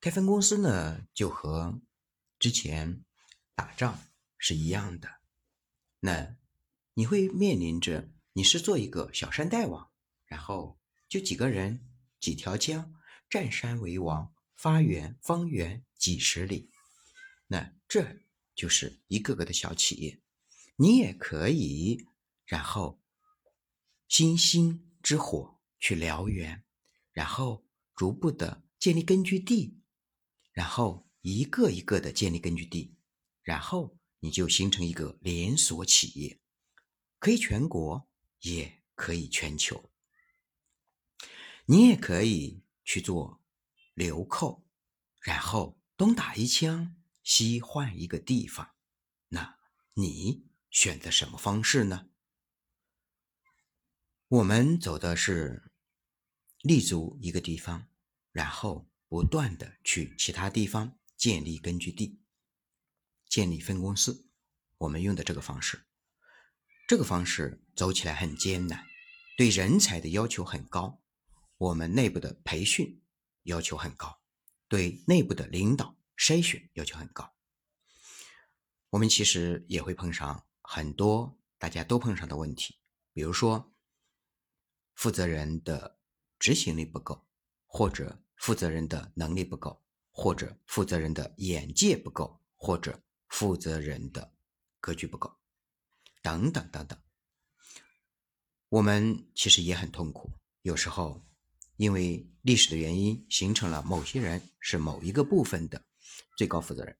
开分公司呢，就和之前打仗是一样的。那你会面临着，你是做一个小山大王，然后就几个人、几条江，占山为王，发源方圆几十里。那这就是一个个的小企业。你也可以，然后星星之火去燎原，然后逐步的建立根据地。然后一个一个的建立根据地，然后你就形成一个连锁企业，可以全国，也可以全球。你也可以去做流寇，然后东打一枪，西换一个地方。那你选择什么方式呢？我们走的是立足一个地方，然后。不断的去其他地方建立根据地，建立分公司。我们用的这个方式，这个方式走起来很艰难，对人才的要求很高。我们内部的培训要求很高，对内部的领导筛选要求很高。我们其实也会碰上很多大家都碰上的问题，比如说负责人的执行力不够，或者。负责人的能力不够，或者负责人的眼界不够，或者负责人的格局不够，等等等等。我们其实也很痛苦，有时候因为历史的原因，形成了某些人是某一个部分的最高负责人。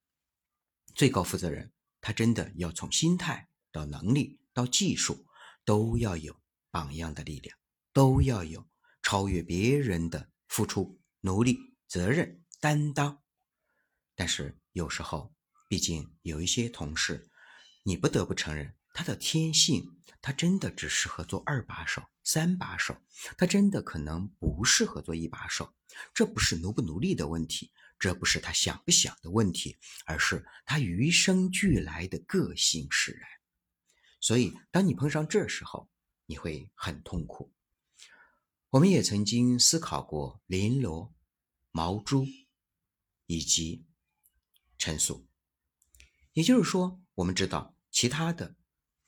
最高负责人他真的要从心态到能力到技术，都要有榜样的力量，都要有超越别人的付出。努力、责任、担当，但是有时候，毕竟有一些同事，你不得不承认他的天性，他真的只适合做二把手、三把手，他真的可能不适合做一把手。这不是努不努力的问题，这不是他想不想的问题，而是他与生俱来的个性使然。所以，当你碰上这时候，你会很痛苦。我们也曾经思考过绫罗、毛珠以及陈素，也就是说，我们知道其他的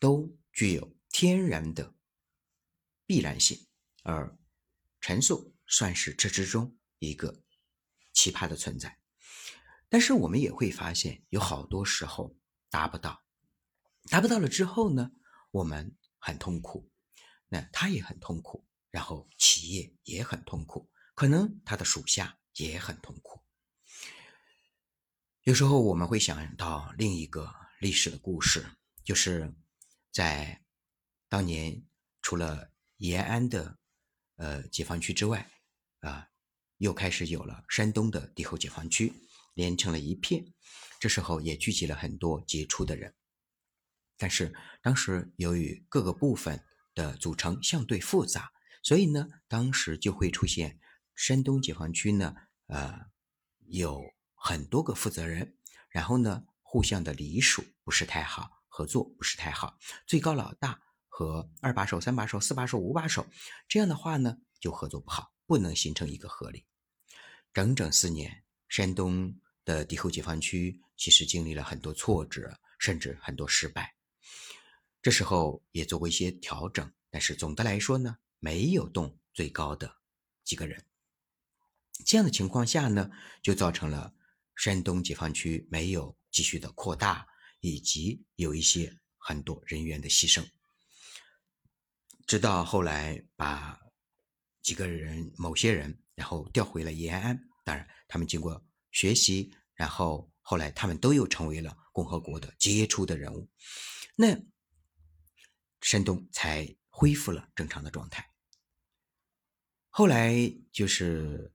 都具有天然的必然性，而陈素算是这之中一个奇葩的存在。但是我们也会发现，有好多时候达不到，达不到了之后呢，我们很痛苦，那他也很痛苦。然后企业也很痛苦，可能他的属下也很痛苦。有时候我们会想到另一个历史的故事，就是在当年除了延安的呃解放区之外，啊，又开始有了山东的敌后解放区，连成了一片。这时候也聚集了很多杰出的人，但是当时由于各个部分的组成相对复杂。所以呢，当时就会出现山东解放区呢，呃，有很多个负责人，然后呢，互相的隶属不是太好，合作不是太好，最高老大和二把手、三把手、四把手、五把手，这样的话呢，就合作不好，不能形成一个合力。整整四年，山东的敌后解放区其实经历了很多挫折，甚至很多失败。这时候也做过一些调整，但是总的来说呢。没有动最高的几个人，这样的情况下呢，就造成了山东解放区没有继续的扩大，以及有一些很多人员的牺牲。直到后来把几个人、某些人，然后调回了延安，当然他们经过学习，然后后来他们都又成为了共和国的杰出的人物，那山东才恢复了正常的状态。后来就是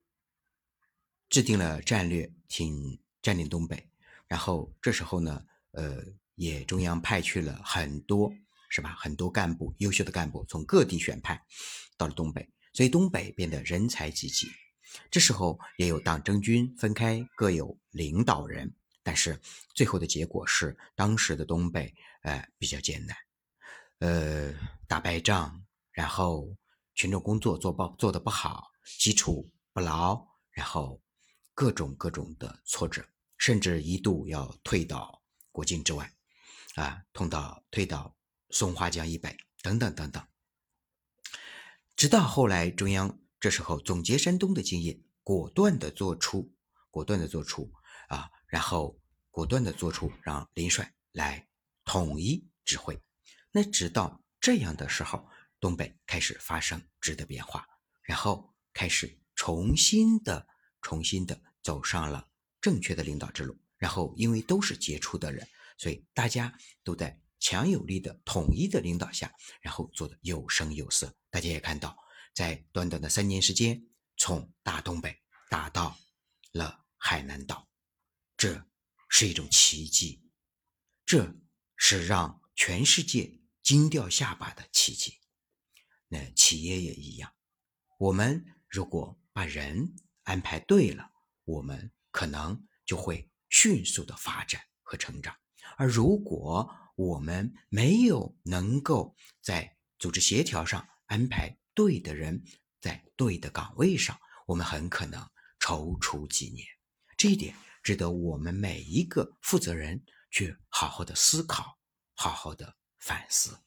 制定了战略，挺占领东北。然后这时候呢，呃，也中央派去了很多，是吧？很多干部，优秀的干部从各地选派到了东北，所以东北变得人才济济。这时候也有党政军分开，各有领导人。但是最后的结果是，当时的东北，呃，比较艰难，呃，打败仗，然后。群众工作做不做的不好，基础不牢，然后各种各种的挫折，甚至一度要退到国境之外，啊，通到退到松花江以北，等等等等。直到后来，中央这时候总结山东的经验，果断的做出，果断的做出啊，然后果断的做出让林帅来统一指挥。那直到这样的时候，东北开始发生质的变化，然后开始重新的、重新的走上了正确的领导之路。然后因为都是杰出的人，所以大家都在强有力的统一的领导下，然后做的有声有色。大家也看到，在短短的三年时间，从大东北打到了海南岛，这是一种奇迹，这是让全世界惊掉下巴的奇迹。那企业也一样，我们如果把人安排对了，我们可能就会迅速的发展和成长；而如果我们没有能够在组织协调上，安排对的人在对的岗位上，我们很可能踌躇几年。这一点值得我们每一个负责人去好好的思考，好好的反思。